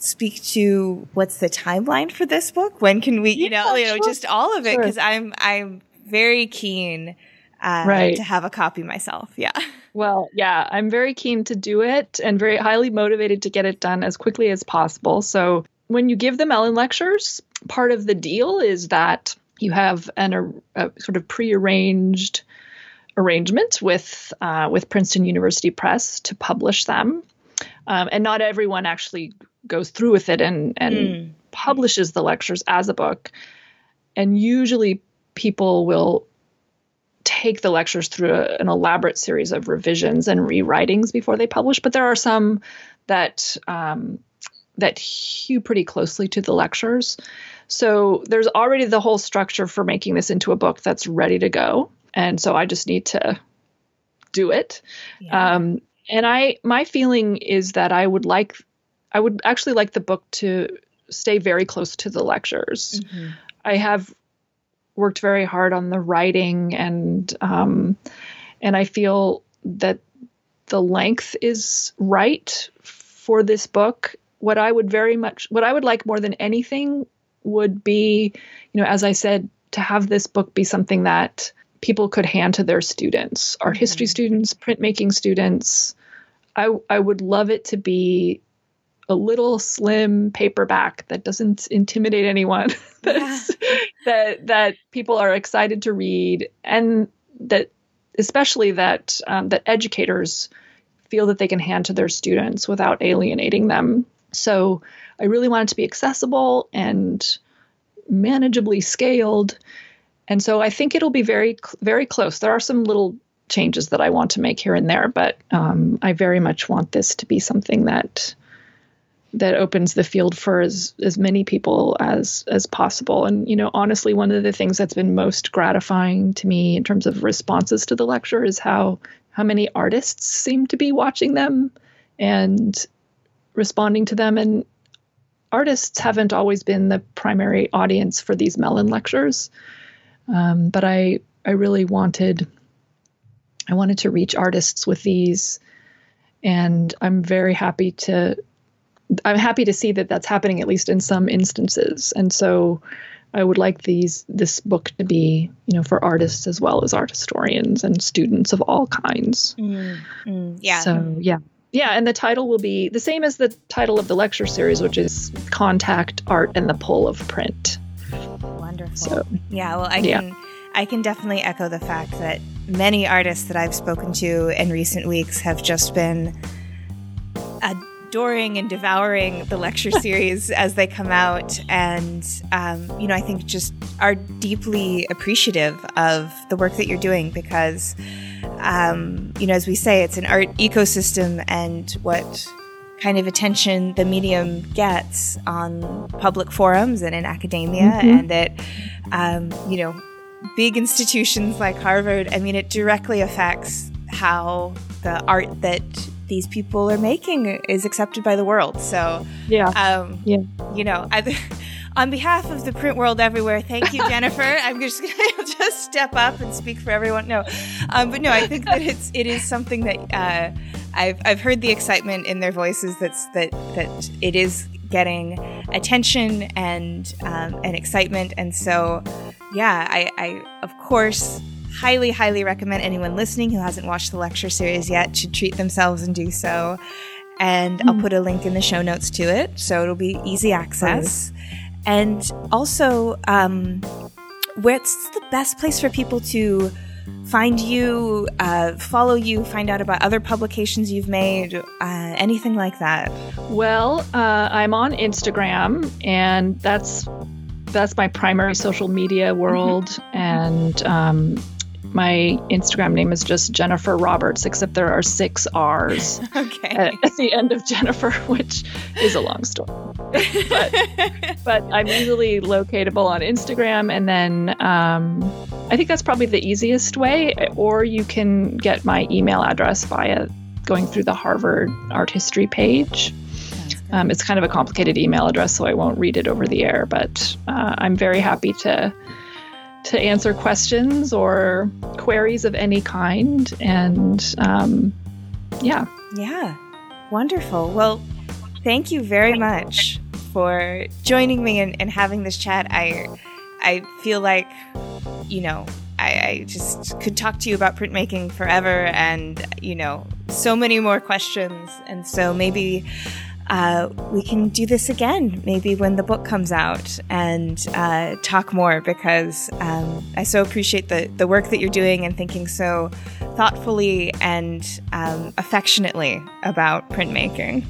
speak to what's the timeline for this book? When can we, you yeah, know, you know, sure. just all of it? Because sure. I'm I'm very keen uh, right. to have a copy myself. Yeah. Well, yeah, I'm very keen to do it and very highly motivated to get it done as quickly as possible. So when you give the Mellon lectures, part of the deal is that you have an a, a sort of prearranged arrangement with uh, with Princeton University Press to publish them. Um, and not everyone actually goes through with it and and mm. publishes the lectures as a book. And usually people will take the lectures through a, an elaborate series of revisions and rewritings before they publish. But there are some that um, that hew pretty closely to the lectures. So there's already the whole structure for making this into a book that's ready to go. And so I just need to do it. Yeah. Um, and I, my feeling is that I would like I would actually like the book to stay very close to the lectures. Mm-hmm. I have worked very hard on the writing and um, and I feel that the length is right for this book. What I would very much what I would like more than anything would be, you know, as I said, to have this book be something that people could hand to their students, art mm-hmm. history students, printmaking students. I I would love it to be a little slim paperback that doesn't intimidate anyone yeah. that that people are excited to read and that especially that um, that educators feel that they can hand to their students without alienating them so i really want it to be accessible and manageably scaled and so i think it'll be very very close there are some little changes that i want to make here and there but um, i very much want this to be something that that opens the field for as as many people as as possible. And you know, honestly, one of the things that's been most gratifying to me in terms of responses to the lecture is how how many artists seem to be watching them and responding to them. And artists haven't always been the primary audience for these Mellon lectures, um, but I I really wanted I wanted to reach artists with these, and I'm very happy to I'm happy to see that that's happening at least in some instances. And so I would like these this book to be, you know, for artists as well as art historians and students of all kinds. Mm, mm, yeah. So yeah. Yeah, and the title will be the same as the title of the lecture series, which is Contact Art and the Pull of Print. Wonderful. So, yeah, well I can yeah. I can definitely echo the fact that many artists that I've spoken to in recent weeks have just been adoring and devouring the lecture series as they come out, and um, you know, I think just are deeply appreciative of the work that you're doing because, um, you know, as we say, it's an art ecosystem, and what kind of attention the medium gets on public forums and in academia, mm-hmm. and that, um, you know, big institutions like Harvard, I mean, it directly affects how the art that these people are making is accepted by the world. So, yeah, um, yeah, you know, I, on behalf of the print world everywhere, thank you, Jennifer. I'm just to just step up and speak for everyone. No, um, but no, I think that it's it is something that uh, I've I've heard the excitement in their voices. That's that that it is getting attention and um, and excitement, and so yeah, I, I of course highly, highly recommend anyone listening who hasn't watched the lecture series yet should treat themselves and do so. And mm. I'll put a link in the show notes to it, so it'll be easy access. Right. And also, um, what's the best place for people to find you, uh, follow you, find out about other publications you've made, uh, anything like that? Well, uh, I'm on Instagram, and that's that's my primary social media world, mm-hmm. and um, my Instagram name is just Jennifer Roberts, except there are six R's okay. at, at, the end of Jennifer, which is a long story. but, but I'm easily locatable on Instagram. And then um, I think that's probably the easiest way. Or you can get my email address via going through the Harvard art history page. Um, it's kind of a complicated email address, so I won't read it over the air, but uh, I'm very happy to to answer questions or queries of any kind. And um, yeah. Yeah. Wonderful. Well, thank you very much for joining me and, and having this chat. I I feel like, you know, I, I, just could talk to you about printmaking forever and, you know, so many more questions. And so maybe uh, we can do this again, maybe when the book comes out, and uh, talk more because um, I so appreciate the, the work that you're doing and thinking so thoughtfully and um, affectionately about printmaking.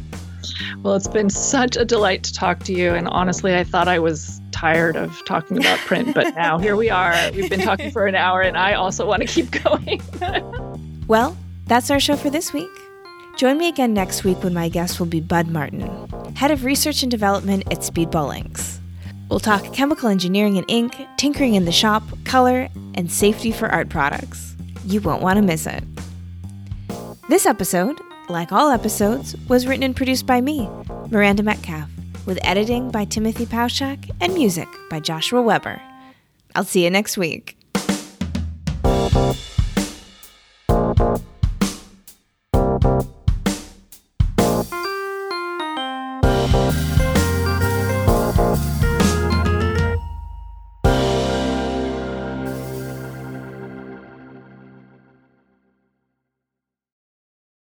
Well, it's been such a delight to talk to you. And honestly, I thought I was tired of talking about print, but now here we are. We've been talking for an hour, and I also want to keep going. well, that's our show for this week. Join me again next week when my guest will be Bud Martin, Head of Research and Development at Speedball Inks. We'll talk chemical engineering and ink, tinkering in the shop, color, and safety for art products. You won't want to miss it. This episode, like all episodes, was written and produced by me, Miranda Metcalf, with editing by Timothy Pauschak and music by Joshua Weber. I'll see you next week.